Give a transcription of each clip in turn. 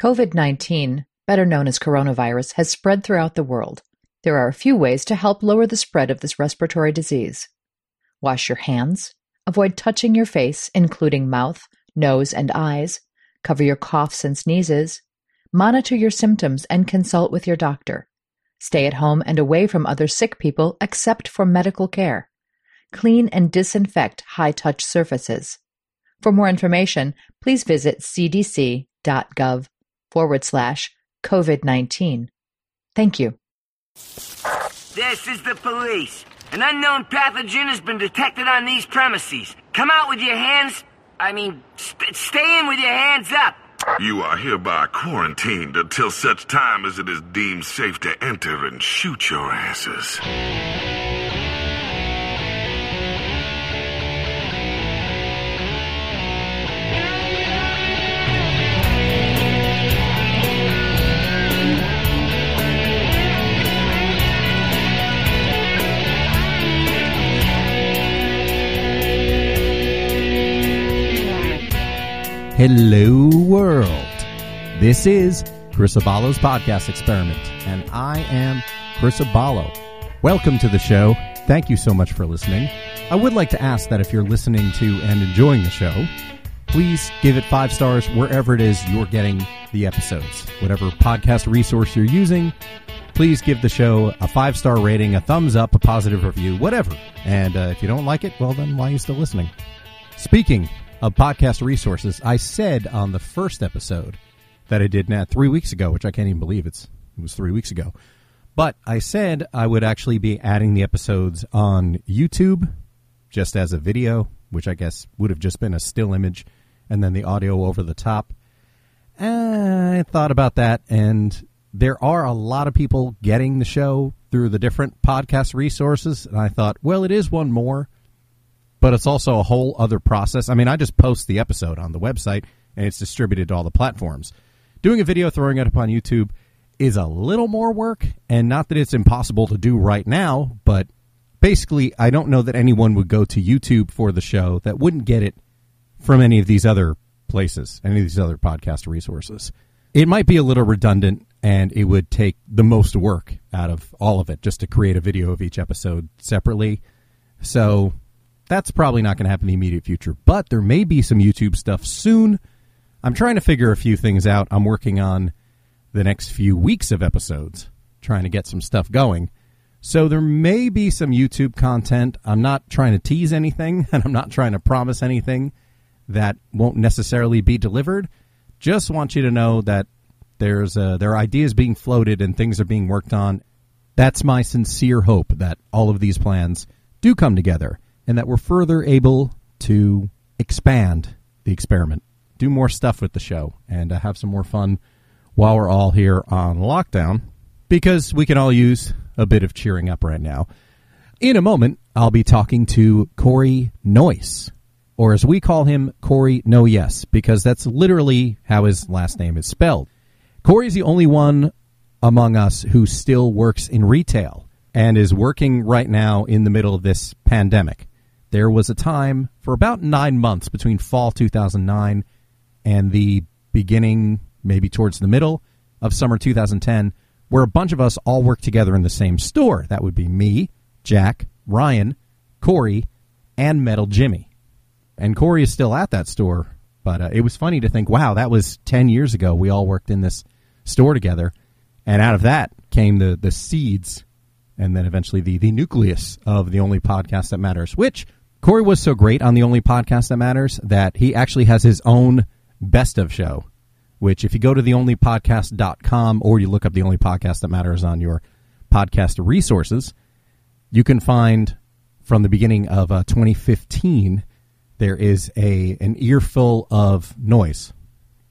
COVID-19, better known as coronavirus, has spread throughout the world. There are a few ways to help lower the spread of this respiratory disease. Wash your hands. Avoid touching your face, including mouth, nose, and eyes. Cover your coughs and sneezes. Monitor your symptoms and consult with your doctor. Stay at home and away from other sick people except for medical care. Clean and disinfect high touch surfaces. For more information, please visit cdc.gov forward slash COVID 19. Thank you. This is the police. An unknown pathogen has been detected on these premises. Come out with your hands. I mean, st- stay in with your hands up. You are hereby quarantined until such time as it is deemed safe to enter and shoot your asses. Hello, world. This is Chris Abalo's podcast experiment, and I am Chris Abalo. Welcome to the show. Thank you so much for listening. I would like to ask that if you're listening to and enjoying the show, please give it five stars wherever it is you're getting the episodes. Whatever podcast resource you're using, please give the show a five star rating, a thumbs up, a positive review, whatever. And uh, if you don't like it, well, then why are you still listening? Speaking of podcast resources, I said on the first episode that I did now three weeks ago, which I can't even believe it's it was three weeks ago. But I said I would actually be adding the episodes on YouTube just as a video, which I guess would have just been a still image and then the audio over the top. Eh, I thought about that, and there are a lot of people getting the show through the different podcast resources. And I thought, well, it is one more but it's also a whole other process. I mean, I just post the episode on the website and it's distributed to all the platforms. Doing a video, throwing it up on YouTube is a little more work, and not that it's impossible to do right now, but basically, I don't know that anyone would go to YouTube for the show that wouldn't get it from any of these other places, any of these other podcast resources. It might be a little redundant, and it would take the most work out of all of it just to create a video of each episode separately. So that's probably not going to happen in the immediate future, but there may be some YouTube stuff soon. I'm trying to figure a few things out. I'm working on the next few weeks of episodes, trying to get some stuff going. So there may be some YouTube content. I'm not trying to tease anything, and I'm not trying to promise anything that won't necessarily be delivered. Just want you to know that there's uh, there are ideas being floated and things are being worked on. That's my sincere hope that all of these plans do come together and that we're further able to expand the experiment, do more stuff with the show, and uh, have some more fun while we're all here on lockdown because we can all use a bit of cheering up right now. In a moment, I'll be talking to Corey Noyce, or as we call him, Corey No Yes, because that's literally how his last name is spelled. Corey's the only one among us who still works in retail and is working right now in the middle of this pandemic there was a time for about nine months between fall 2009 and the beginning, maybe towards the middle of summer 2010, where a bunch of us all worked together in the same store. That would be me, Jack, Ryan, Corey, and Metal Jimmy. And Corey is still at that store, but uh, it was funny to think, wow, that was 10 years ago. We all worked in this store together. And out of that came the, the seeds and then eventually the, the nucleus of the only podcast that matters, which Corey was so great on the only podcast that matters that he actually has his own best of show, which if you go to theonlypodcast.com or you look up the only podcast that matters on your podcast resources, you can find from the beginning of uh, 2015 there is a an earful of noise,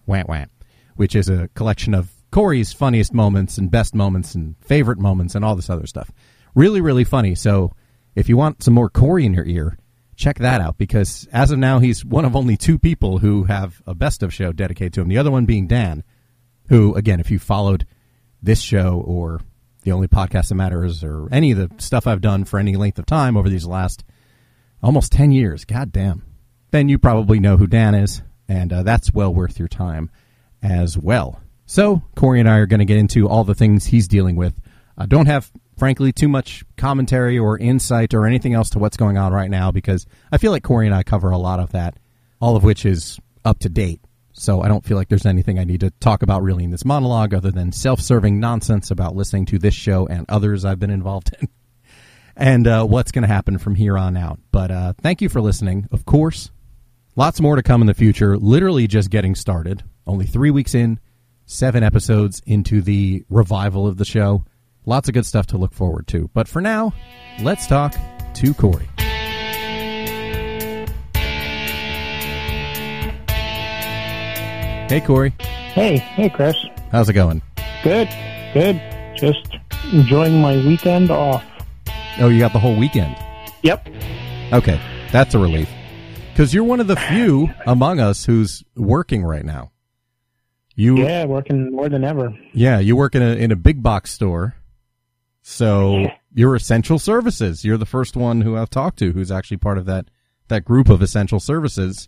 wham wham, which is a collection of Corey's funniest moments and best moments and favorite moments and all this other stuff. Really, really funny. So if you want some more Corey in your ear, check that out because as of now, he's one of only two people who have a best of show dedicated to him. The other one being Dan, who, again, if you followed this show or the only podcast that matters or any of the stuff I've done for any length of time over these last almost 10 years, god damn, then you probably know who Dan is, and uh, that's well worth your time as well. So, Corey and I are going to get into all the things he's dealing with. I don't have, frankly, too much commentary or insight or anything else to what's going on right now because I feel like Corey and I cover a lot of that, all of which is up to date. So I don't feel like there's anything I need to talk about really in this monologue other than self serving nonsense about listening to this show and others I've been involved in and uh, what's going to happen from here on out. But uh, thank you for listening. Of course, lots more to come in the future. Literally just getting started. Only three weeks in seven episodes into the revival of the show. Lots of good stuff to look forward to. But for now, let's talk to Corey. Hey, Corey. Hey, hey, Chris. How's it going? Good, good. Just enjoying my weekend off. Oh, you got the whole weekend? Yep. Okay, that's a relief. Because you're one of the few among us who's working right now. You yeah, working more than ever. Yeah, you work in a in a big box store. So you're essential services. You're the first one who I've talked to who's actually part of that that group of essential services,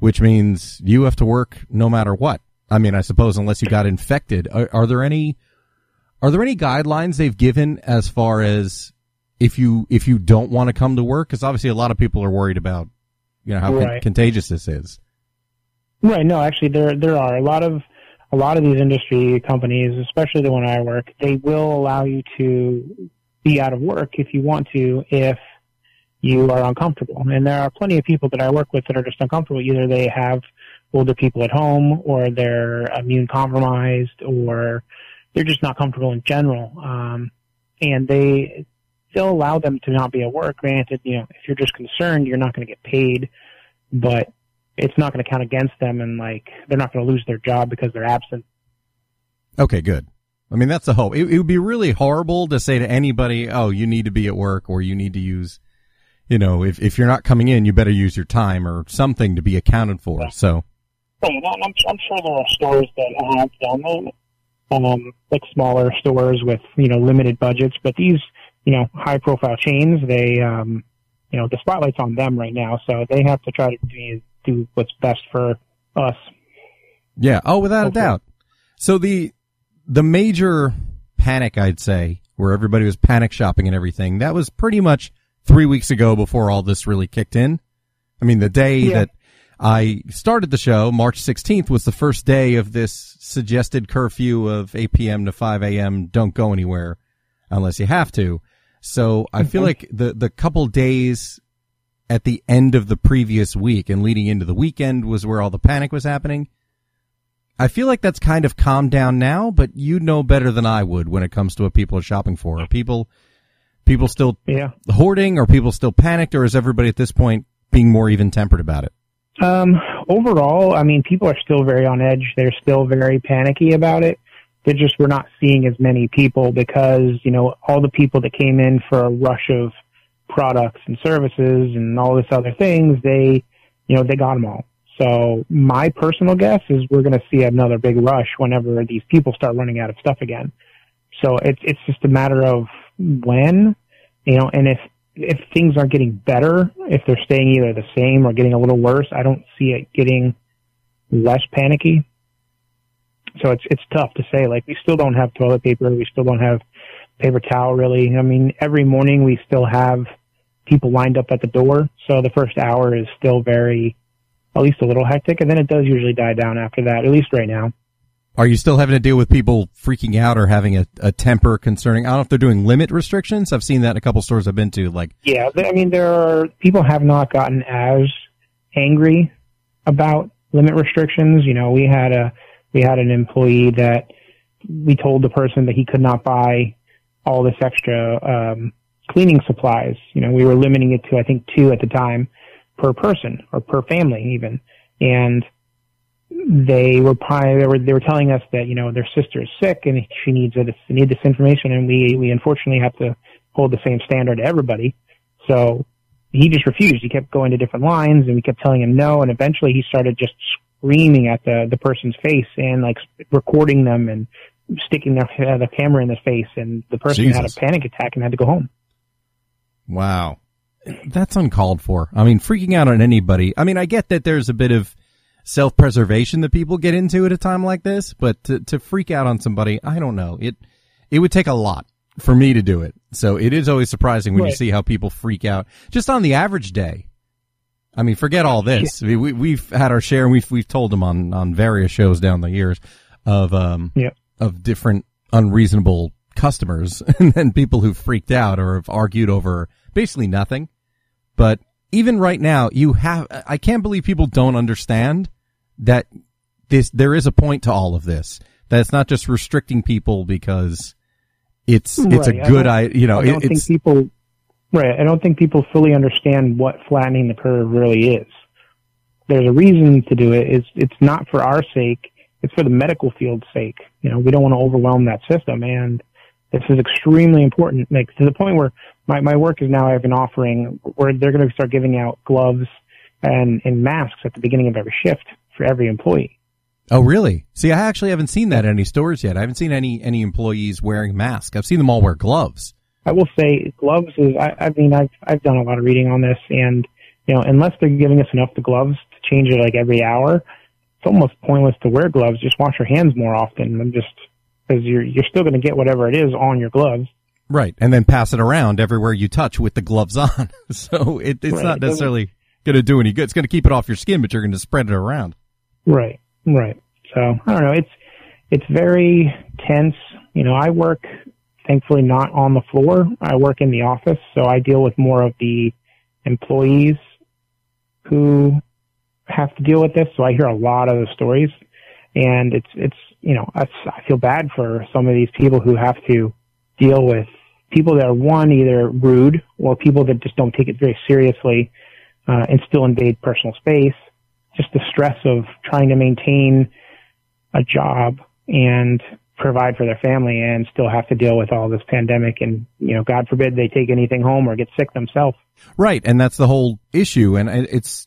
which means you have to work no matter what. I mean, I suppose unless you got infected. Are, are there any are there any guidelines they've given as far as if you if you don't want to come to work? Because obviously a lot of people are worried about you know how Right. con- contagious this is. Right. No, actually, there there are a lot of a lot of these industry companies, especially the one I work. They will allow you to be out of work if you want to, if you are uncomfortable. And there are plenty of people that I work with that are just uncomfortable. Either they have older people at home, or they're immune compromised, or they're just not comfortable in general. Um, and they they'll allow them to not be at work. Granted, you know, if you're just concerned, you're not going to get paid, but it's not going to count against them and like they're not going to lose their job because they're absent. Okay, good. I mean, that's the hope. It, it would be really horrible to say to anybody, "Oh, you need to be at work," or "You need to use," you know, if if you're not coming in, you better use your time or something to be accounted for. So, Right, I'm, I'm sure there are stores that have done that, um, like smaller stores with you know limited budgets, but these you know high profile chains, they um, you know the spotlight's on them right now, so they have to try to do, do what's best for us. yeah. Oh, without a doubt. So the the major panic, I'd say, where everybody was panic shopping and everything, that was pretty much three weeks ago before all this really kicked in. I mean, the day Yeah. that I started the show, March 16th, was the first day of this suggested curfew of 8 p.m. to 5 a.m. Don't go anywhere unless you have to. So I feel mm-hmm. like the, the couple days at the end of the previous week and leading into the weekend was where all the panic was happening. I feel like that's kind of calmed down now, but you know better than I would when it comes to what people are shopping for. Are people, people still Yeah. hoarding? Are people still panicked? Or is everybody at this point being more even tempered about it? Um, overall, I mean, people are still very on edge. They're still very panicky about it. They're just, we're not seeing as many people because, you know, all the people that came in for a rush of products and services and all this other things, they, you know, they got them all. So my personal guess is we're going to see another big rush whenever these people start running out of stuff again. So it's, it's just a matter of when, you know, and if, if things aren't getting better, if they're staying either the same or getting a little worse, I don't see it getting less panicky. So it's it's tough to say. Like we still don't have toilet paper, we still don't have paper towel really. I mean, every morning we still have people lined up at the door. So the first hour is still very at least a little hectic and then it does usually die down after that, at least right now. Are you still having to deal with people freaking out or having a, a temper concerning? I don't know if they're doing limit restrictions. I've seen that in a couple stores I've been to. Like, Yeah, I mean, there are people have not gotten as angry about limit restrictions. You know, we had a we had an employee that we told the person that he could not buy all this extra um, cleaning supplies. You know, we were limiting it to I think two at the time per person or per family even, and they were probably they were they were telling us that you know their sister is sick and she needs it they need this information. And we we unfortunately have to hold the same standard to everybody. So he just refused. He kept going to different lines and we kept telling him no. And eventually he started just screaming at the the person's face and like recording them and sticking their uh, the camera in their face and the person had a panic attack and had to go home wow, that's uncalled for. I mean, freaking out on anybody. I mean, I get that there's a bit of self preservation that people get into at a time like this, but to, to freak out on somebody, I don't know. It, it would take a lot for me to do it. So it is always surprising when right. you see how people freak out just on the average day. I mean, forget all this. I mean, we, we've had our share and we've, we've told them on, on various shows down the years of, um, yeah. Of different unreasonable customers and then people who freaked out or have argued over basically nothing. But even right now, you have, I can't believe people don't understand that this, there is a point to all of this. That it's not just restricting people because it's, it's right. a good, I, you know, I don't think people, right. I don't think people fully understand what flattening the curve really is. There's a reason to do it. It's, it's not for our sake. It's for the medical field's sake. You know, we don't want to overwhelm that system and, this is extremely important, like to the point where my, my work is now I have an offering where they're going to start giving out gloves and, and masks at the beginning of every shift for every employee. Oh, really? See, I actually haven't seen that in any stores yet. I haven't seen any any employees wearing masks. I've seen them all wear gloves. I will say gloves is. I, I mean, I've I've done a lot of reading on this, and you know, unless they're giving us enough the gloves to change it like every hour, it's almost pointless to wear gloves. Just wash your hands more often. I'm just because you're you're still going to get whatever it is on your gloves. Right, and then pass it around everywhere you touch with the gloves on. so it, it's right. not necessarily going to do any good. It's going to keep it off your skin, but you're going to spread it around. Right, right. So I don't know. It's it's very tense. You know, I work thankfully not on the floor. I work in the office, so I deal with more of the employees who have to deal with this. So I hear a lot of the stories, and it's it's you know I, I feel bad for some of these people who have to deal with people that are one either rude or people that just don't take it very seriously uh, and still invade personal space. Just the stress of trying to maintain a job and provide for their family and still have to deal with all this pandemic and you know god forbid they take anything home or get sick themselves right and that's the whole issue and it's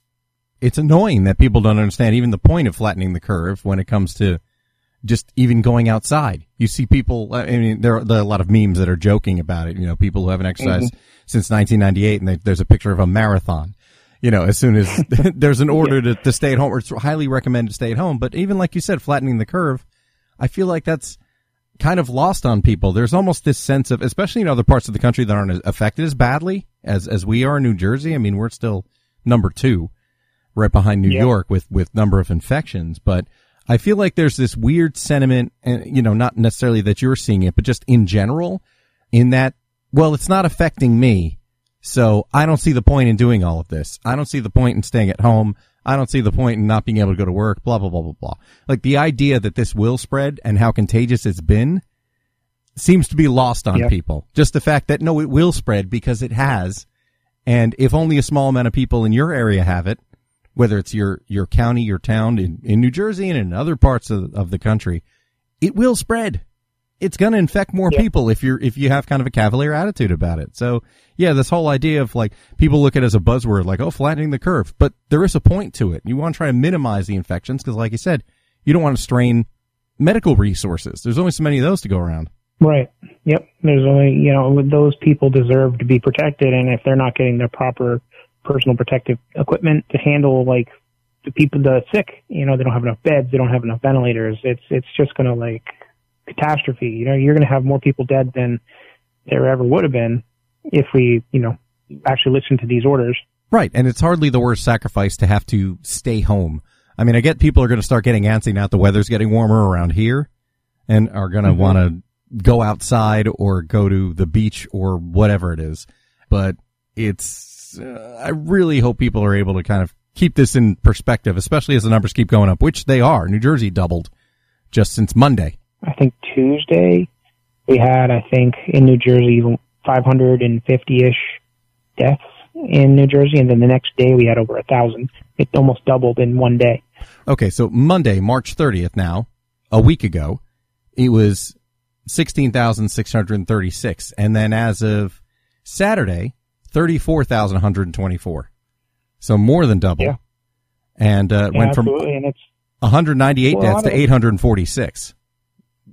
it's annoying that people don't understand even the point of flattening the curve when it comes to just even going outside. You see people, I mean, there are, there are, a lot of memes that are joking about it. You know, people who haven't exercised mm-hmm. since 1998 and they, there's a picture of a marathon. You know, as soon as there's an order yeah. to, to stay at home, it's highly recommended to stay at home. But even like you said, flattening the curve, I feel like that's kind of lost on people. There's almost this sense of, especially in other parts of the country that aren't affected as badly as, as we are in New Jersey. I mean, we're still number two right behind New York with, with number of infections, but I feel like there's this weird sentiment, and you know, not necessarily that you're seeing it, but just in general, in that, well, it's not affecting me, so I don't see the point in doing all of this. I don't see the point in staying at home. I don't see the point in not being able to go to work. Blah blah blah blah blah. Like the idea that this will spread and how contagious it's been seems to be lost on people. Just the fact that no, it will spread because it has, and if only a small amount of people in your area have it, whether it's your, your county, your town in, in New Jersey and in other parts of, of the country, it will spread. It's going to infect more yeah. people if you're, if you have kind of a cavalier attitude about it. So yeah, this whole idea of like people look at it as a buzzword, like, oh, flattening the curve, but there is a point to it. You want to try to minimize the infections because like you said, you don't want to strain medical resources. There's only so many of those to go around. Right. Yep. There's only, you know, those people deserve to be protected. And if they're not getting their proper personal protective equipment to handle like the people the sick. You know, they don't have enough beds, they don't have enough ventilators. It's it's just gonna like catastrophe. You know, you're gonna have more people dead than there ever would have been if we, you know, actually listened to these orders. Right, and it's hardly the worst sacrifice to have to stay home. I mean, I get people are going to start getting antsy now. The weather's getting warmer around here, and are going to mm-hmm. want to go outside or go to the beach or whatever it is. But it's uh, I really hope people are able to kind of keep this in perspective, especially as the numbers keep going up, which they are. New Jersey doubled just since Monday. I think Tuesday we had, I think, in New Jersey, 550-ish deaths in New Jersey, and then the next day we had over a thousand. It almost doubled in one day. Okay, so Monday, March 30th now, a week ago, it was 16,636. And then as of Saturday, 34,124. So more than double. Yeah. And uh, yeah, went from and it's, 198 well, deaths to 846,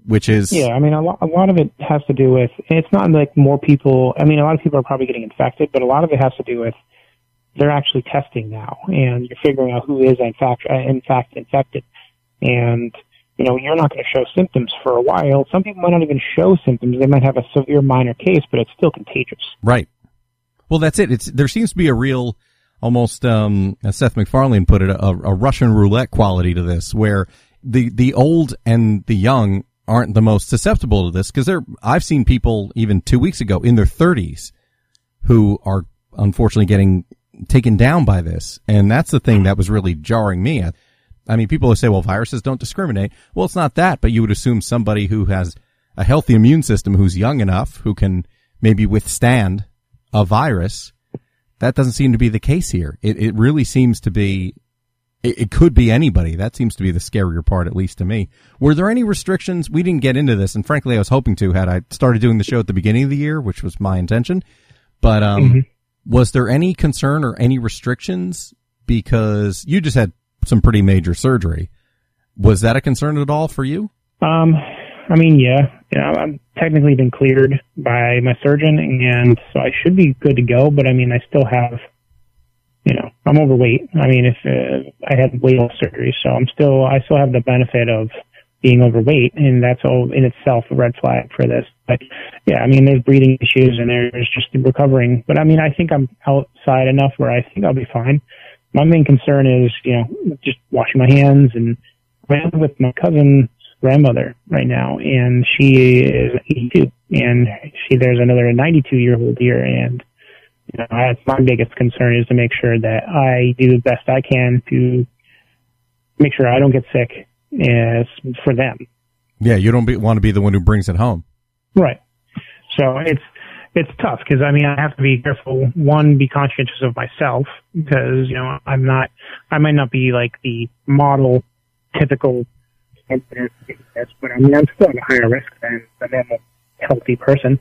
which is. Yeah, I mean, a lot, a lot of it has to do with, it's not like more people, I mean, a lot of people are probably getting infected, but a lot of it has to do with they're actually testing now, and you're figuring out who is in fact uh, in fact infected, and you know you're not going to show symptoms for a while. Some people might not even show symptoms; they might have a severe minor case, but it's still contagious. Right. Well, that's it. It's there seems to be a real, almost um, as Seth MacFarlane put it, a, a Russian roulette quality to this, where the the old and the young aren't the most susceptible to this because they're. I've seen people even two weeks ago in their 30s who are unfortunately getting taken down by this, and that's the thing that was really jarring me. I mean, people say, well, viruses don't discriminate. Well, it's not that, but you would assume somebody who has a healthy immune system, who's young enough, who can maybe withstand a virus. That doesn't seem to be the case here. It, it really seems to be, it, it could be anybody. That seems to be the scarier part, at least to me. Were there any restrictions? We didn't get into this, and frankly, I was hoping to had I started doing the show at the beginning of the year, which was my intention. But, um, mm-hmm. was there any concern or any restrictions? Because you just had some pretty major surgery. Was that a concern at all for you? Um, I mean, yeah, you know, I'm technically been cleared by my surgeon, and so I should be good to go. But I mean, I still have, you know, I'm overweight. I mean, if uh, I had weight loss surgery, so I'm still, I still have the benefit of being overweight, and that's all in itself a red flag for this. But yeah, I mean, there's breathing issues, and there's just recovering. But I mean, I think I'm outside enough where I think I'll be fine my main concern is, you know, just washing my hands and I'm with my cousin's grandmother right now and she is 82 and she, there's another 92 year old here and, you know, that's my biggest concern is to make sure that I do the best I can to make sure I don't get sick as for them. Yeah, you don't be, want to be the one who brings it home. Right. So it's it's tough because I mean I have to be careful. One, be conscientious of myself because you know I'm not. I might not be like the model, typical, but I mean I'm still at a higher risk than a normal healthy person.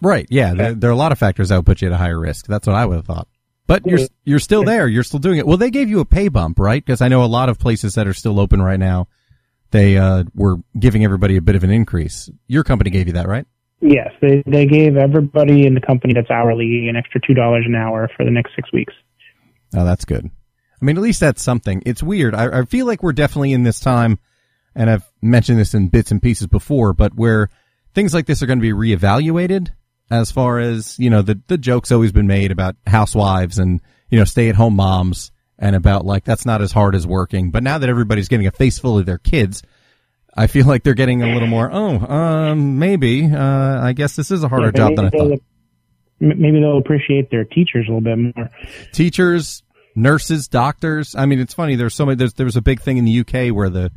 Right. Yeah. Okay. There, there, are a lot of factors that would put you at a higher risk. That's what I would have thought. But you're you're still there. You're still doing it. Well, they gave you a pay bump, right? Because I know a lot of places that are still open right now, they uh, were giving everybody a bit of an increase. Your company gave you that, right? Yes, they they gave everybody in the company that's hourly an extra two dollars an hour for the next six weeks. Oh, that's good. I mean, at least that's something. It's weird. I, I feel like we're definitely in this time, and I've mentioned this in bits and pieces before, but where things like this are going to be reevaluated as far as, you know, the, the joke's always been made about housewives and, you know, stay at home moms and about like, that's not as hard as working. But now that everybody's getting a face full of their kids, I feel like they're getting a little more. Oh, um, maybe. Uh, I guess this is a harder yeah, job than I thought. Maybe they'll appreciate their teachers a little bit more. Teachers, nurses, doctors. I mean, it's funny. There's so many. There's, there was a big thing in the UK where the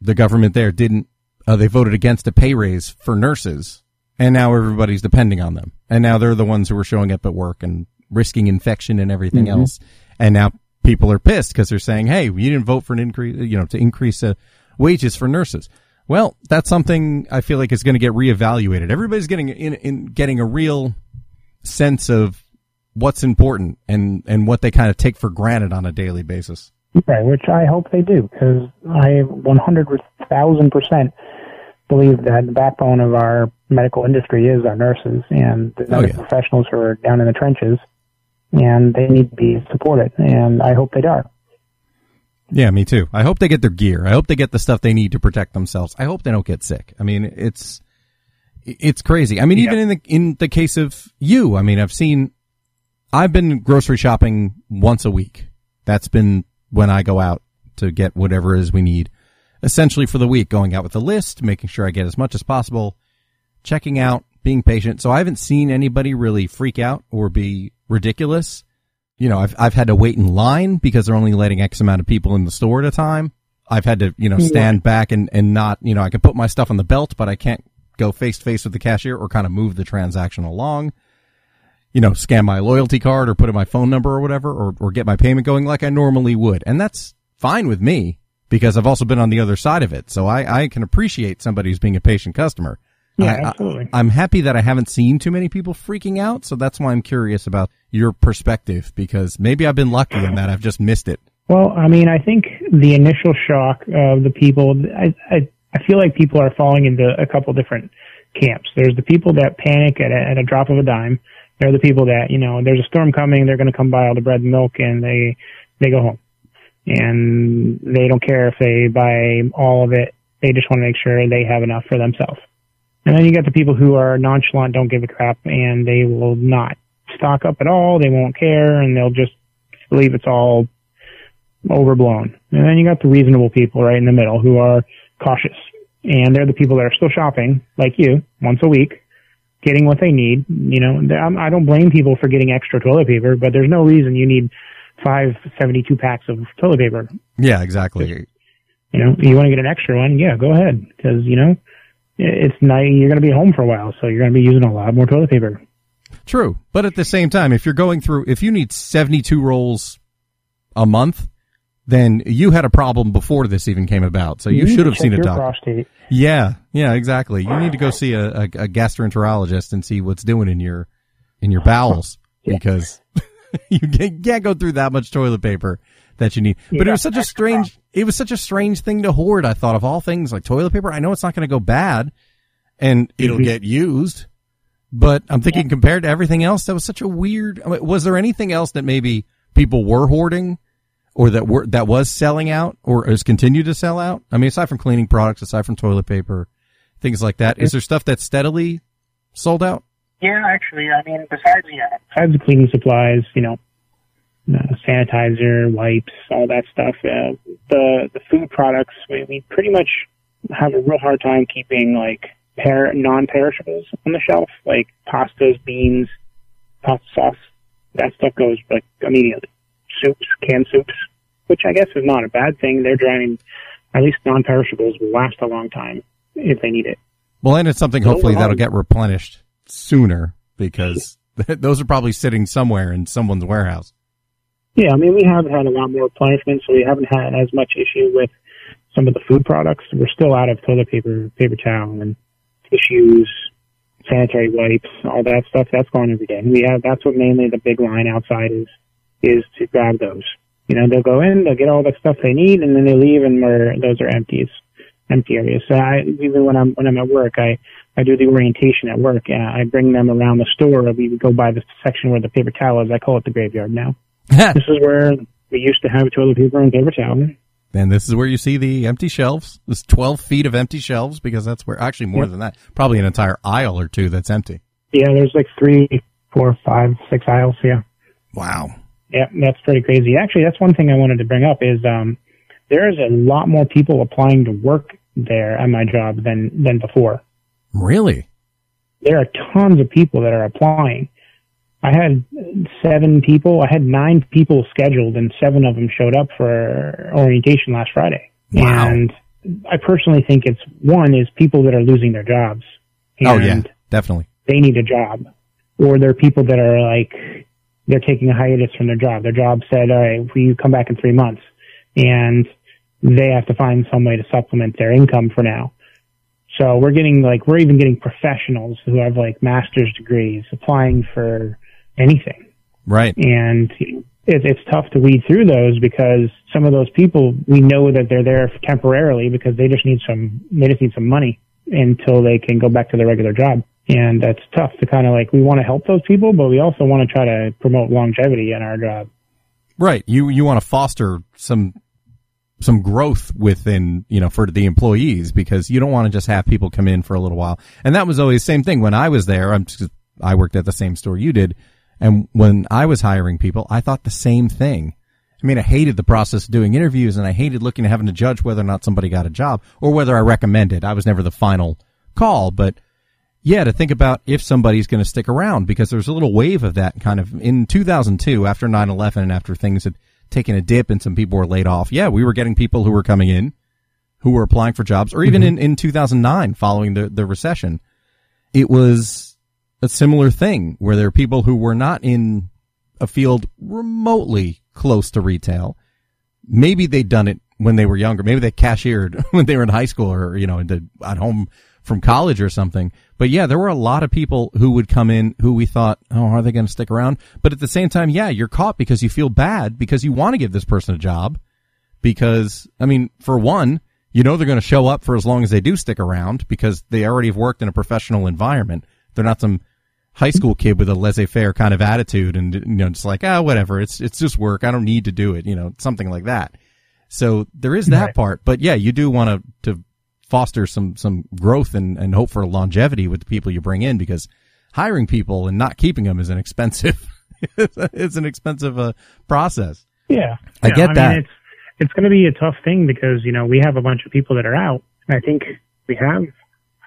the government there didn't. Uh, they voted against a pay raise for nurses, and now everybody's depending on them. And now they're the ones who are showing up at work and risking infection and everything mm-hmm. else. And now people are pissed because they're saying, "Hey, you didn't vote for an increase. You know, to increase a." wages for nurses. Well, that's something I feel like is going to get reevaluated. Everybody's getting in, in getting a real sense of what's important and and what they kind of take for granted on a daily basis. Right, which I hope they do because I 100,000 percent believe that the backbone of our medical industry is our nurses and the oh, yeah. professionals who are down in the trenches, and they need to be supported, and I hope they are. Yeah, me too. I hope they get their gear. I hope they get the stuff they need to protect themselves. I hope they don't get sick. I mean, it's it's crazy. I mean, yeah. even in the in the case of you, I mean, I've seen I've been grocery shopping once a week. That's been when I go out to get whatever it is we need. Essentially for the week, going out with a list, making sure I get as much as possible, checking out, being patient. So I haven't seen anybody really freak out or be ridiculous you know, I've, I've had to wait in line because they're only letting X amount of people in the store at a time. I've had to, you know, stand yeah. back and, and not, you know, I can put my stuff on the belt, but I can't go face to face with the cashier or kind of move the transaction along. You know, scan my loyalty card or put in my phone number or whatever, or, or get my payment going like I normally would. And that's fine with me because I've also been on the other side of it. So I, I can appreciate somebody who's being a patient customer. Yeah, I, absolutely. I, am happy that I haven't seen too many people freaking out, so that's why I'm curious about your perspective because maybe I've been lucky in that I've just missed it. Well, I mean, I think the initial shock of the people, I, I, I feel like people are falling into a couple different camps. There's the people that panic at a, at a drop of a dime, They're the people that, you know, there's a storm coming, they're going to come buy all the bread and milk and they, they go home. And they don't care if they buy all of it. They just want to make sure they have enough for themselves. And then you got the people who are nonchalant, don't give a crap, and they will not stock up at all. They won't care, and they'll just believe it's all overblown. And then you got the reasonable people right in the middle who are cautious. And they're the people that are still shopping, like you, once a week, getting what they need. You know, I don't blame people for getting extra toilet paper, but there's no reason you need five 72 packs of toilet paper. Yeah, exactly. You know, you want to get an extra one? Yeah, go ahead. Cause, you know, it's night, you're going to be home for a while, so you're going to be using a lot more toilet paper. True. But at the same time, if you're going through, if you need 72 rolls a month, then you had a problem before this even came about. So you, you should have seen a doctor. Prostate. Yeah, yeah, exactly. You need to go see a, a, a gastroenterologist and see what's doing in your in your bowels yeah. because you can't go through that much toilet paper that you need. But it was such a strange it was such a strange thing to hoard. I thought of all things like toilet paper. I know it's not going to go bad and it'll mm-hmm. get used, but I'm thinking compared to everything else, that was such a weird. I mean, was there anything else that maybe people were hoarding? Or that were that was selling out or has continued to sell out? I mean, aside from cleaning products, aside from toilet paper, things like that, is there stuff that's steadily sold out? Yeah, actually, I mean, besides yeah, besides the cleaning supplies, you know, uh, sanitizer, wipes, all that stuff. Uh, the the food products, we, we pretty much have a real hard time keeping like per- non-perishables on the shelf, like pastas, beans, pasta sauce. That stuff goes like immediately soups, canned soups, which I guess is not a bad thing. They're drying, at least non-perishables will last a long time if they need it. Well, and it's something hopefully that'll get replenished sooner because those are probably sitting somewhere in someone's warehouse. Yeah, I mean, we have had a lot more replenishment, so we haven't had as much issue with some of the food products. We're still out of toilet paper, paper towel, and tissues, sanitary wipes, all that stuff. That's gone every day. We have that's what mainly the big line outside is is to grab those. You know, they'll go in, they'll get all the stuff they need, and then they leave, and where those are empties, empty areas. So I, even when I'm when I'm at work, I I do the orientation at work. and I bring them around the store. We go by the section where the paper towel is. I call it the graveyard now. this is where we used to have toilet paper and paper towel. And this is where you see the empty shelves. There's 12 feet of empty shelves because that's where, actually more yep. than that, probably an entire aisle or two that's empty. Yeah, there's like three, four, five, six aisles. Yeah. Wow. Yeah, that's pretty crazy. Actually, that's one thing I wanted to bring up is um, there's a lot more people applying to work there at my job than than before. Really? There are tons of people that are applying. I had seven people. I had nine people scheduled, and seven of them showed up for orientation last Friday. Wow. And I personally think it's one is people that are losing their jobs. oh yeah, definitely. They need a job, or they're people that are like they're taking a hiatus from their job. Their job said, all right, will you come back in three months? And they have to find some way to supplement their income for now. So we're getting like, we're even getting professionals who have like master's degrees applying for anything. Right. And it, it's tough to weed through those because some of those people, we know that they're there temporarily because they just need some, they just need some money until they can go back to their regular job. And that's tough to kind of like, we want to help those people, but we also want to try to promote longevity in our job. Right. You, you want to foster some, some growth within, you know, for the employees because you don't want to just have people come in for a little while. And that was always the same thing when I was there. I'm just, I worked at the same store you did. And when I was hiring people, I thought the same thing. I mean, I hated the process of doing interviews and I hated looking at having to judge whether or not somebody got a job or whether I recommended. I was never the final call, but yeah, to think about if somebody's going to stick around because there's a little wave of that kind of in 2002 after 9/11 and after things had taken a dip and some people were laid off. Yeah, we were getting people who were coming in who were applying for jobs or even mm-hmm. in in 2009 following the the recession. It was a similar thing where there are people who were not in a field remotely close to retail. Maybe they'd done it when they were younger. Maybe they cashiered when they were in high school or, you know, at home from college or something. But yeah, there were a lot of people who would come in who we thought, oh, are they going to stick around? But at the same time, yeah, you're caught because you feel bad because you want to give this person a job. Because, I mean, for one, you know they're going to show up for as long as they do stick around because they already have worked in a professional environment. They're not some high school kid with a laissez-faire kind of attitude and you know just like ah oh, whatever it's it's just work I don't need to do it you know something like that so there is that Right. part but yeah you do want to to foster some some growth and and hope for longevity with the people you bring in because hiring people and not keeping them is an expensive it's an expensive uh, process Yeah, I Yeah, get that. Mean, it's it's going to be a tough thing because you know we have a bunch of people that are out. I think we have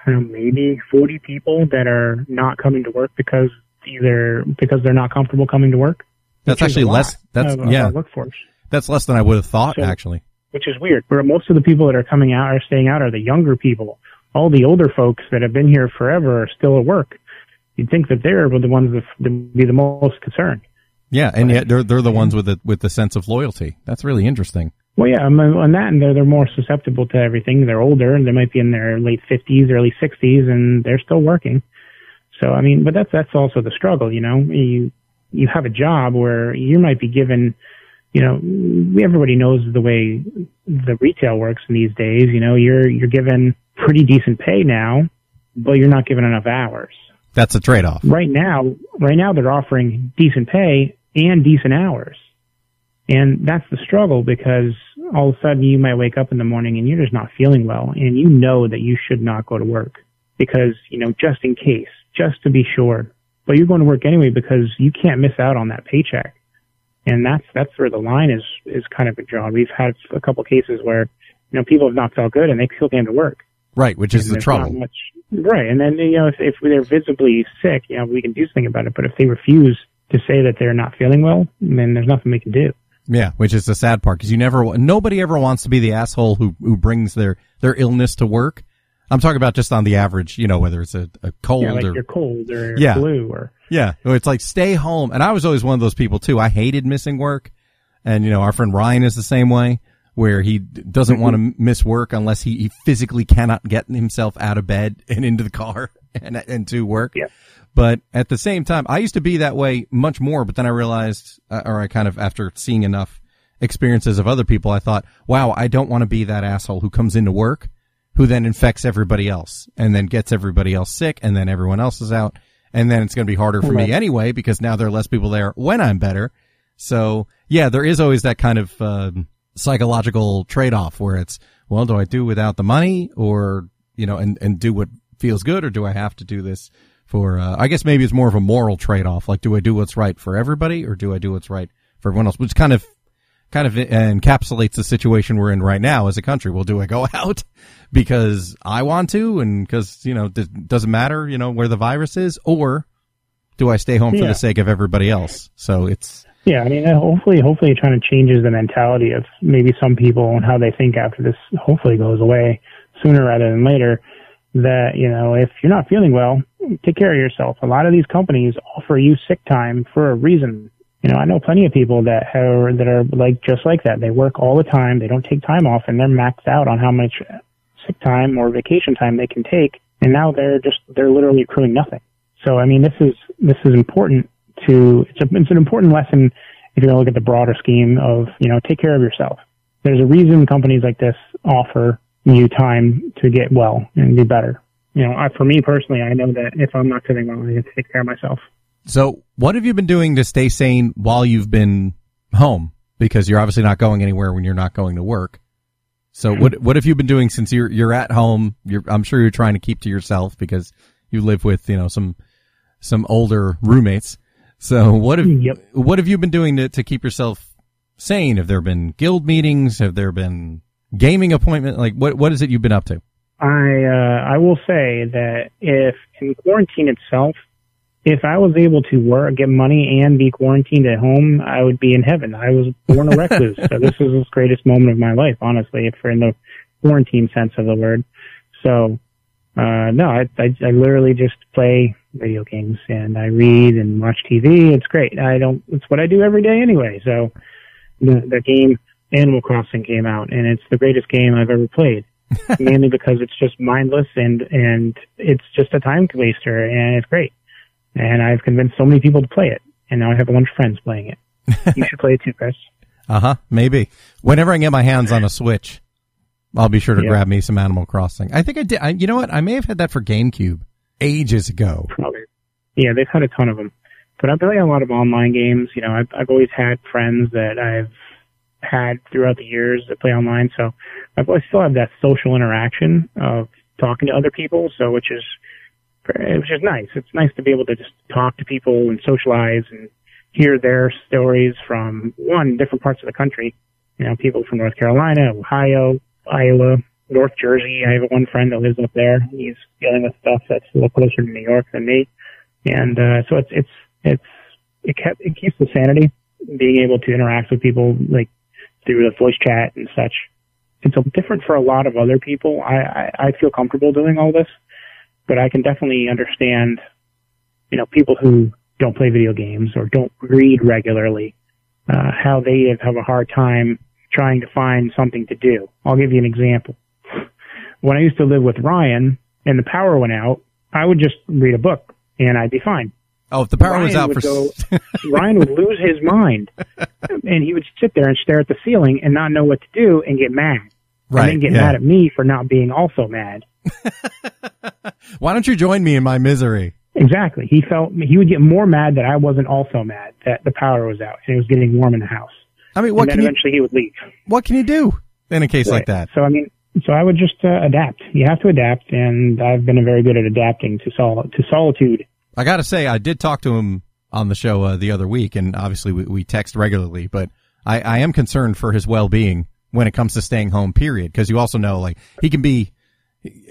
I don't know, maybe 40 people that are not coming to work because either because they're not comfortable coming to work. that's actually less that's of, of yeah our workforce, that's less than I would have thought So- actually which is weird. Where most of the people that are coming out or staying out are the younger people. All the older folks that have been here forever are still at work. You'd think that they're the ones that that be the most concerned. yeah and yet they're they're the ones with the with the sense of loyalty that's really interesting Well, yeah, on on that, and they're they're more susceptible to everything. They're older, and they might be in their late fifties, early sixties, and they're still working. So, I mean, but that's that's also the struggle. You know, you you have a job where you might be given, you know, everybody knows the way the retail works in these days. You know, you're you're given pretty decent pay now, but you're not given enough hours. that's a trade-off Right now, right now they're offering decent pay and decent hours. And that's the struggle because all of a sudden you might wake up in the morning and you're just not feeling well and you know that you should not go to work because, you know, just in case, just to be sure. But you're going to work anyway because you can't miss out on that paycheck. And that's, that's where the line is, is kind of drawn. We've had a couple cases where, you know, people have not felt good and they still came to work. right which is And the trouble much- right. And then, you know, if, if they're visibly sick, you know, we can do something about it. But if they refuse to say that they're not feeling well, then there's nothing we can do. Yeah, which is the sad part because you never, nobody ever wants to be the asshole who who brings their their illness to work. I'm talking about just on the average, you know, whether it's a, a cold Yeah, like or cold or Yeah. flu or yeah, it's like stay home. And I was always one of those people too. I hated missing work, and you know, our friend Ryan is the same way, where he doesn't want to miss work unless he, he physically cannot get himself out of bed and into the car and and to work. Yeah. But at the same time, I used to be that way much more, but then I realized, uh, or I kind of, after seeing enough experiences of other people, I thought, wow, I don't want to be that asshole who comes into work, who then infects everybody else and then gets everybody else sick and then everyone else is out. And then it's going to be harder for me anyway because now there are less people there when I'm better. So yeah, there is always that kind of, um, psychological trade-off where it's, well, do I do without the money or, you know, and, and do what feels good or do I have to do this for, uh, I guess maybe it's more of a moral trade-off. Like, do I do what's right for everybody or do I do what's right for everyone else? Which kind of, kind of encapsulates the situation we're in right now as a country. Well, do I go out because I want to and because, you know, it doesn't matter, you know, where the virus is or do I stay home for Yeah. the sake of everybody else? So it's, Yeah, I mean, uh, hopefully, hopefully, it kind of changes the mentality of maybe some people and how they think after this. Hopefully, goes away sooner rather than later. That you know, if you're not feeling well, take care of yourself. A lot of these companies offer you sick time for a reason. You know, I know plenty of people that have that are like just like that. They work all the time. They don't take time off, and they're maxed out on how much sick time or vacation time they can take. And now they're just they're literally accruing nothing. So I mean, this is this is important to it's, a, it's an important lesson if you're going to look at the broader scheme of you know take care of yourself. There's a reason companies like this offer you time to get well and be better. You know, I, for me personally, I know that if I'm not feeling well, I have to take care of myself. So, what have you been doing to stay sane while you've been home? Because you're obviously not going anywhere when you're not going to work. So, what what have you been doing since you're you're at home? You're, I'm sure you're trying to keep to yourself because you live with you know some some older roommates. So, what have Yep. what have you been doing to to keep yourself sane? Have there been guild meetings? Have there been gaming appointment? Like, what what is it you've been up to? I uh, I will say that if in quarantine itself, if I was able to work, get money, and be quarantined at home, I would be in heaven. I was born a recluse, so this is the greatest moment of my life, honestly, if for in the quarantine sense of the word. So, uh, no, I, I I literally just play video games and I read and watch TV. It's great. I don't. It's what I do every day anyway. So, the the game Animal Crossing came out, and it's the greatest game I've ever played mainly because it's just mindless and and it's just a time waster and it's great. And I've convinced so many people to play it, and now I have a bunch of friends playing it. You should play it too, Chris. Uh huh. Maybe whenever I get my hands on a Switch, I'll be sure to Yeah. grab me some Animal Crossing. I think I did. I, you know what? I may have had that for GameCube ages ago. Probably. Yeah, they've had a ton of them. But I play a lot of online games. You know, I've, I've always had friends that I've had throughout the years that play online. So I've always still have that social interaction of talking to other people. So which is which is nice. It's nice to be able to just talk to people and socialize and hear their stories from one different parts of the country. You know, people from North Carolina, Ohio, Iowa, North Jersey. I have one friend that lives up there. He's dealing with stuff that's a little closer to New York than me, and uh, so it's it's it's it kept it keeps the sanity being able to interact with people like through the voice chat and such. It's a different for a lot of other people. I, I I feel comfortable doing all this, but I can definitely understand, you know, people who don't play video games or don't read regularly, uh, how they have a hard time trying to find something to do. I'll give you an example. When I used to live with Ryan and the power went out, I would just read a book and I'd be fine. Oh, if the power Ryan was out for go, Ryan would lose his mind, and he would sit there and stare at the ceiling and not know what to do and get mad, right, and then get yeah. mad at me for not being also mad. Why don't you join me in my misery? Exactly. He felt he would get more mad that I wasn't also mad that the power was out and it was getting warm in the house. I mean, what and then can you eventually he would leave. what can you do in a case like that? So I mean, so I would just uh, adapt. You have to adapt, and I've been very good at adapting to sol- to solitude. I got to say, I did talk to him on the show uh, the other week, and obviously we, we text regularly, but I, I am concerned for his well being when it comes to staying home. Period, because you also know, like he can be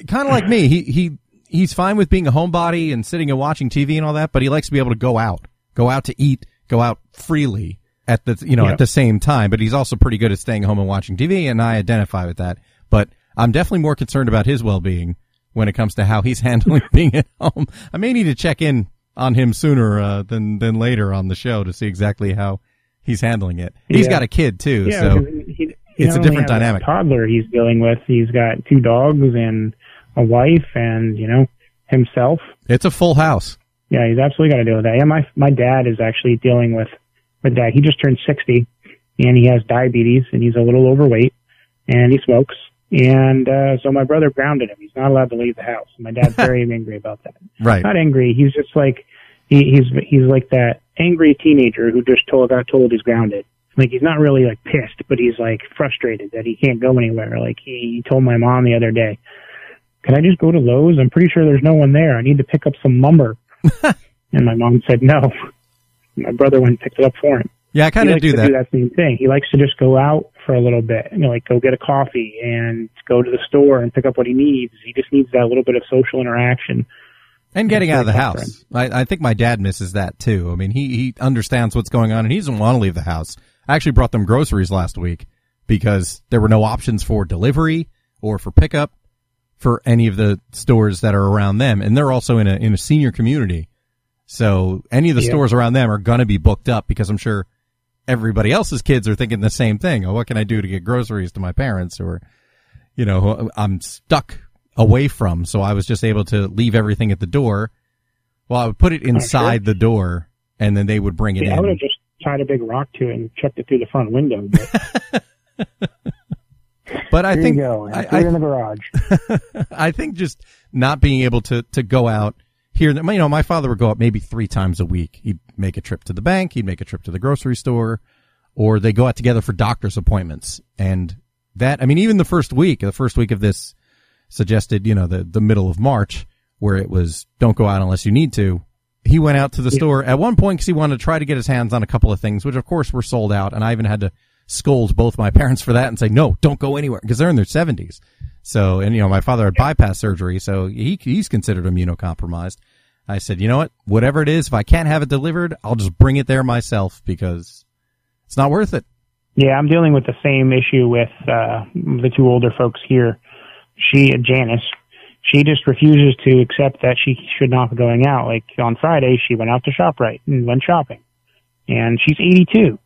kind of like me. He he he's fine with being a homebody and sitting and watching TV and all that, but he likes to be able to go out, go out to eat, go out freely at the you know Yeah. at the same time. But he's also pretty good at staying home and watching TV, and I identify with that. But I'm definitely more concerned about his well being when it comes to how he's handling being at home. I may need to check in on him sooner uh, than than later on the show to see exactly how he's handling it. He's Yeah. got a kid too, Yeah, so he it's a different dynamic. toddler he's dealing with. He's got two dogs and a wife, and you know himself. it's a full house. Yeah, he's absolutely got to deal with that. Yeah, my my dad is actually dealing with with that. He just turned sixty, and he has diabetes, and he's a little overweight, and he smokes. And uh, so my brother grounded him. He's not allowed to leave the house. My dad's very angry about that. Right. Not angry. He's just like he, he's he's like that angry teenager who just told got told he's grounded. Like he's not really like pissed, but he's like frustrated that he can't go anywhere. Like he told my mom the other day, "Can I just go to Lowe's? I'm pretty sure there's no one there. I need to pick up some lumber." and my mom said no. My brother went and picked it up for him. Yeah, I kind of do that. do that same thing. He likes to just go out for a little bit, you know, like go get a coffee and go to the store and pick up what he needs. He just needs that little bit of social interaction. And getting out of the very tough for house. I, I think my dad misses that too. I mean, he, he understands what's going on and he doesn't want to leave the house. I actually brought them groceries last week because there were no options for delivery or for pickup for any of the stores that are around them. And they're also in a, in a senior community. So any of the Yeah. stores around them are going to be booked up because I'm sure everybody else's kids are thinking the same thing. Oh, what can I do to get groceries to my parents or, you know, I'm stuck away from. So I was just able to leave everything at the door. Well, I would put it inside the door and then they would bring it Yeah, I would in. have just tied a big rock to it and chucked it through the front window. But But I think, you go. And I, it in the garage. I think just not being able to, to go out here, you know, my father would go out maybe three times a week. He'd make a trip to the bank. He'd make a trip to the grocery store or they go out together for doctor's appointments. And that, I mean, even the first week, the first week of this suggested, you know, the, the middle of March where it was don't go out unless you need to. He went out to the store at one point because he wanted to try to get his hands on a couple of things, which of course were sold out. And I even had to scold both my parents for that and say, no, don't go anywhere because they're in their seventies. So, and you know, my father had bypass surgery, so he, he's considered immunocompromised. I said, you know what? Whatever it is, if I can't have it delivered, I'll just bring it there myself because it's not worth it. Yeah, I'm dealing with the same issue with uh, the two older folks here. She, Janice, she just refuses to accept that she should not be going out. Like on Friday, she went out to ShopRite and went shopping, and she's 82,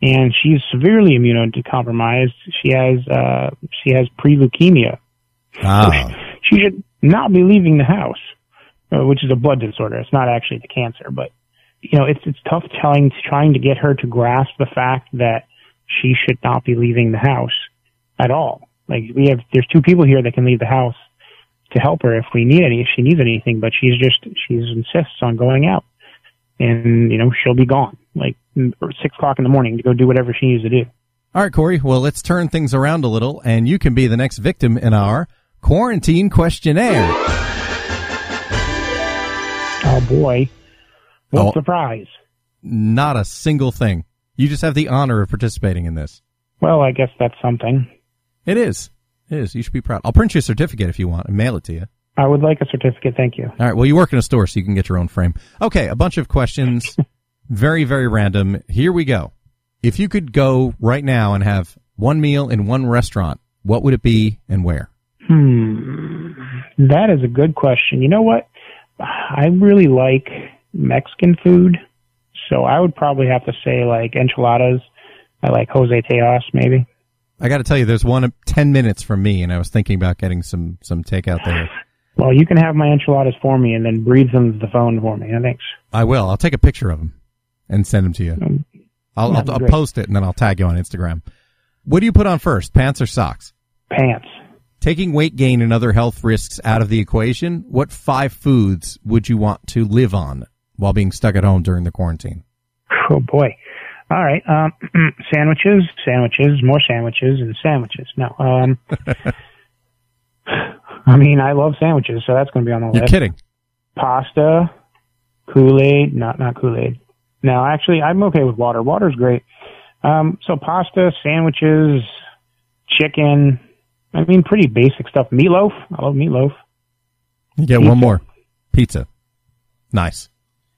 and she's severely immunocompromised. She has uh, she has pre-leukemia. Ah, She should not be leaving the house, uh, which is a blood disorder. It's not actually the cancer, but you know, it's it's tough telling, trying to get her to grasp the fact that she should not be leaving the house at all. Like we have, there's two people here that can leave the house to help her if we need any, if she needs anything. But she's just she insists on going out, and you know she'll be gone like six o'clock in the morning to go do whatever she needs to do. All right, Corey. Well, let's turn things around a little, and you can be the next victim in our quarantine questionnaire. Oh boy, what Oh. surprise! Not a single thing. You just have the honor of participating in this. Well, I guess that's something. It is. It is. You should be proud. I'll print you a certificate if you want and mail it to you. I would like a certificate, thank you. All right. Well, you work in a store, so you can get your own frame. Okay. A bunch of questions. very, very random. Here we go. If you could go right now and have one meal in one restaurant, what would it be and where? Hmm, that is a good question. You know what? I really like Mexican food, so I would probably have to say like enchiladas. I like Jose Tejas, maybe. I got to tell you, there's one at 10 minutes from me, and I was thinking about getting some, some takeout there. Well, you can have my enchiladas for me and then breathe them to the phone for me. Thanks. I will. I'll take a picture of them and send them to you. Um, I'll, I'll, I'll post it and then I'll tag you on Instagram. What do you put on first, pants or socks? Pants. Taking weight gain and other health risks out of the equation, what five foods would you want to live on while being stuck at home during the quarantine? Oh boy. All right. Um, sandwiches, sandwiches, more sandwiches, and sandwiches. No. Um, I mean, I love sandwiches, so that's going to be on the You're list. kidding. pasta, Kool Aid, not not Kool Aid. No, actually, I'm okay with water. Water's great. Um, so pasta, sandwiches, chicken. I mean, pretty basic stuff. Meatloaf. I love meatloaf. You get Pizza. one more. Pizza. Nice.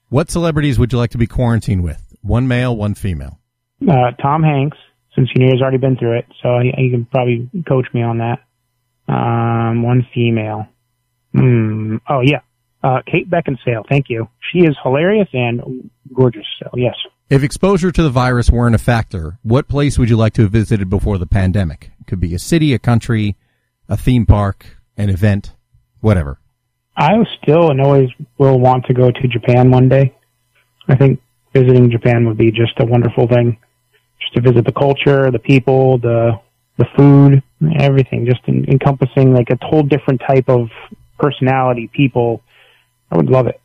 What celebrities would you like to be quarantined with? One male, one female. Uh, Tom Hanks, since you know he's already been through it, so he, he can probably coach me on that. Um, one female. Hmm. Oh yeah. Uh, Kate Beckinsale. Thank you. She is hilarious and gorgeous. So yes. If exposure to the virus weren't a factor, what place would you like to have visited before the pandemic? It could be a city, a country, a theme park, an event, whatever. I still and always will want to go to Japan one day. I think visiting Japan would be just a wonderful thing. Just to visit the culture, the people, the the food, everything, just en- encompassing like a whole different type of personality, people. I would love it.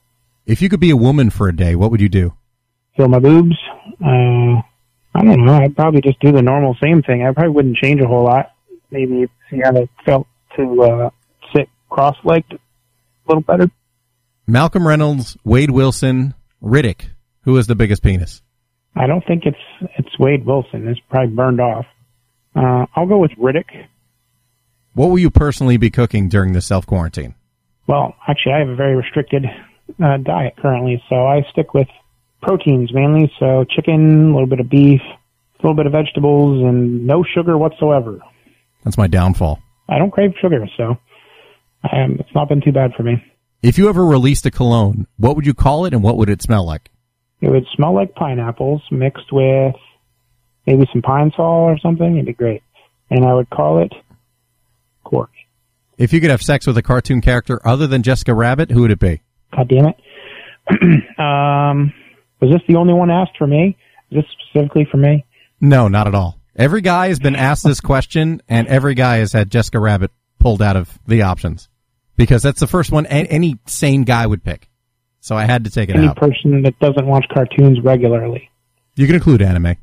If you could be a woman for a day, what would you do? Fill my boobs. Uh, I don't know. I'd probably just do the normal same thing. I probably wouldn't change a whole lot. Maybe see how it felt to uh, sit cross-legged a little better. Malcolm Reynolds, Wade Wilson, Riddick. Who has the biggest penis? I don't think it's it's Wade Wilson. It's probably burned off. Uh, I'll go with Riddick. What will you personally be cooking during the self quarantine? Well, actually, I have a very restricted uh, diet currently, so I stick with proteins mainly. So chicken, a little bit of beef, a little bit of vegetables, and no sugar whatsoever. That's my downfall. I don't crave sugar, so um, it's not been too bad for me. If you ever released a cologne, what would you call it and what would it smell like? It would smell like pineapples mixed with maybe some pine sol or something. It'd be great, and I would call it Corey. If you could have sex with a cartoon character other than Jessica Rabbit, who would it be? God damn it. um, was this the only one asked for me? Is this specifically for me? No, not at all. Every guy has been asked this question, and every guy has had Jessica Rabbit pulled out of the options because that's the first one any sane guy would pick. So I had to take it Any out. Any person that doesn't watch cartoons regularly. You can include anime.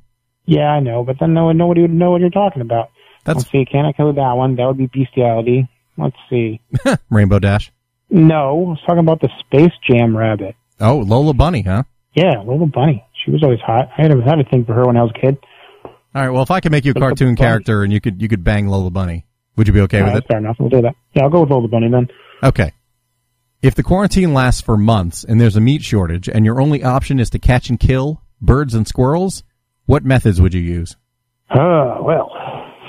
Yeah, I know, but then no one, nobody would know what you're talking about. That's Let's see, can I include that one? That would be bestiality. Let's see. Rainbow Dash. No, I was talking about the Space Jam rabbit. Oh, Lola Bunny, huh? Yeah, Lola bunny. She was always hot. I had a, had a thing for her when I was a kid. All right. Well, if I could make you a But cartoon character and you could you could bang Lola Bunny, would you be okay All with right, it? fair enough. We'll do that. Yeah, I'll go with Lola bunny then. Okay. If the quarantine lasts for months and there's a meat shortage and your only option is to catch and kill birds and squirrels, what methods would you use? Uh, well,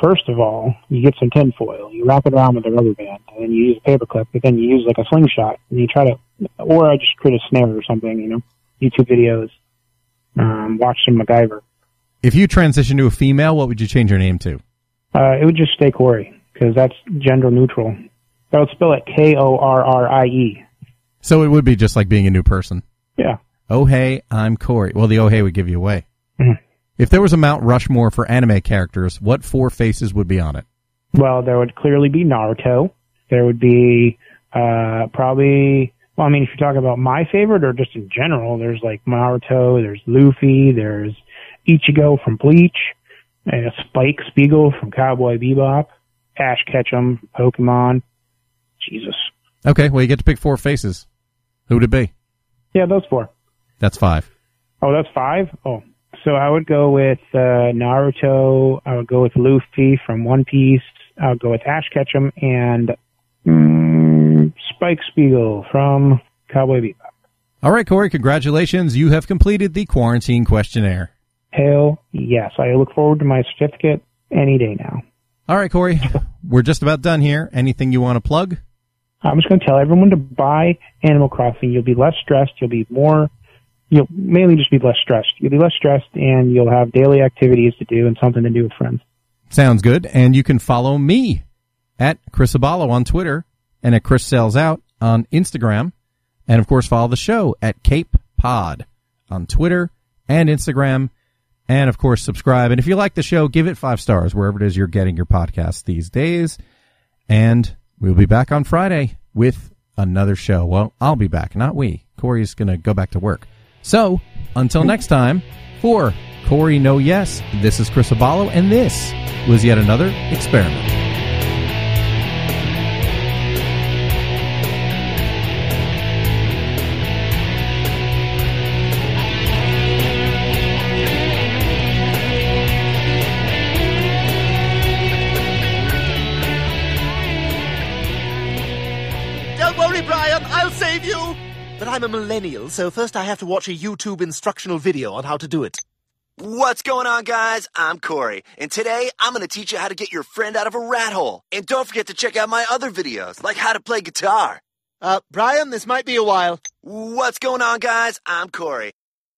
first of all, you get some tinfoil, you wrap it around with a rubber band, and then you use a paper clip, but then you use like a slingshot, and you try to, or I just create a snare or something, you know, YouTube videos, um, watch some MacGyver. If you transition to a female, what would you change your name to? Uh, it would just stay Corey, because that's gender neutral. I would spell it K-O-R-R-I-E. So it would be just like being a new person. Yeah. Oh hey, I'm Corey. Well, the oh hey would give you away. Mhm. If there was a Mount Rushmore for anime characters, what four faces would be on it? Well, there would clearly be Naruto. There would be Uh, probably. Well, I mean, if you're talking about my favorite or just in general, there's like Naruto, there's Luffy, there's Ichigo from Bleach, and Spike Spiegel from Cowboy Bebop, Ash Ketchum, Pokemon. Jesus. Okay, well, you get to pick four faces. Who would it be? Yeah, those four. That's five. Oh, that's five? Oh. So I would go with uh, Naruto. I would go with Luffy from One Piece. I would go with Ash Ketchum and mm, Spike Spiegel from Cowboy Bebop. All right, Corey, congratulations. You have completed the quarantine questionnaire. Hell yes. I look forward to my certificate any day now. All right, Corey, we're just about done here. Anything you want to plug? I'm just going to tell everyone to buy Animal Crossing. You'll be less stressed. You'll be more, you'll mainly just be less stressed. You'll be less stressed and you'll have daily activities to do and something to do with friends. Sounds good. And you can follow me at Chris Abalo on Twitter and at Chris Sells Out on Instagram. And of course, follow the show at Cape Pod on Twitter and Instagram. And of course, subscribe. And if you like the show, give it five stars wherever it is you're getting your podcasts these days. And we'll be back on Friday with another show. Well, I'll be back, not we. Corey's going to go back to work. So until next time, for Corey No Yes, this is Chris Abalo, and this was yet another experiment. I'm a millennial, so first I have to watch a YouTube instructional video on how to do it. What's going on, guys? I'm Corey, and today I'm going to teach you how to get your friend out of a rat hole. And don't forget to check out my other videos, like how to play guitar. Uh, Brian, this might be a while. What's going on, guys? I'm Corey,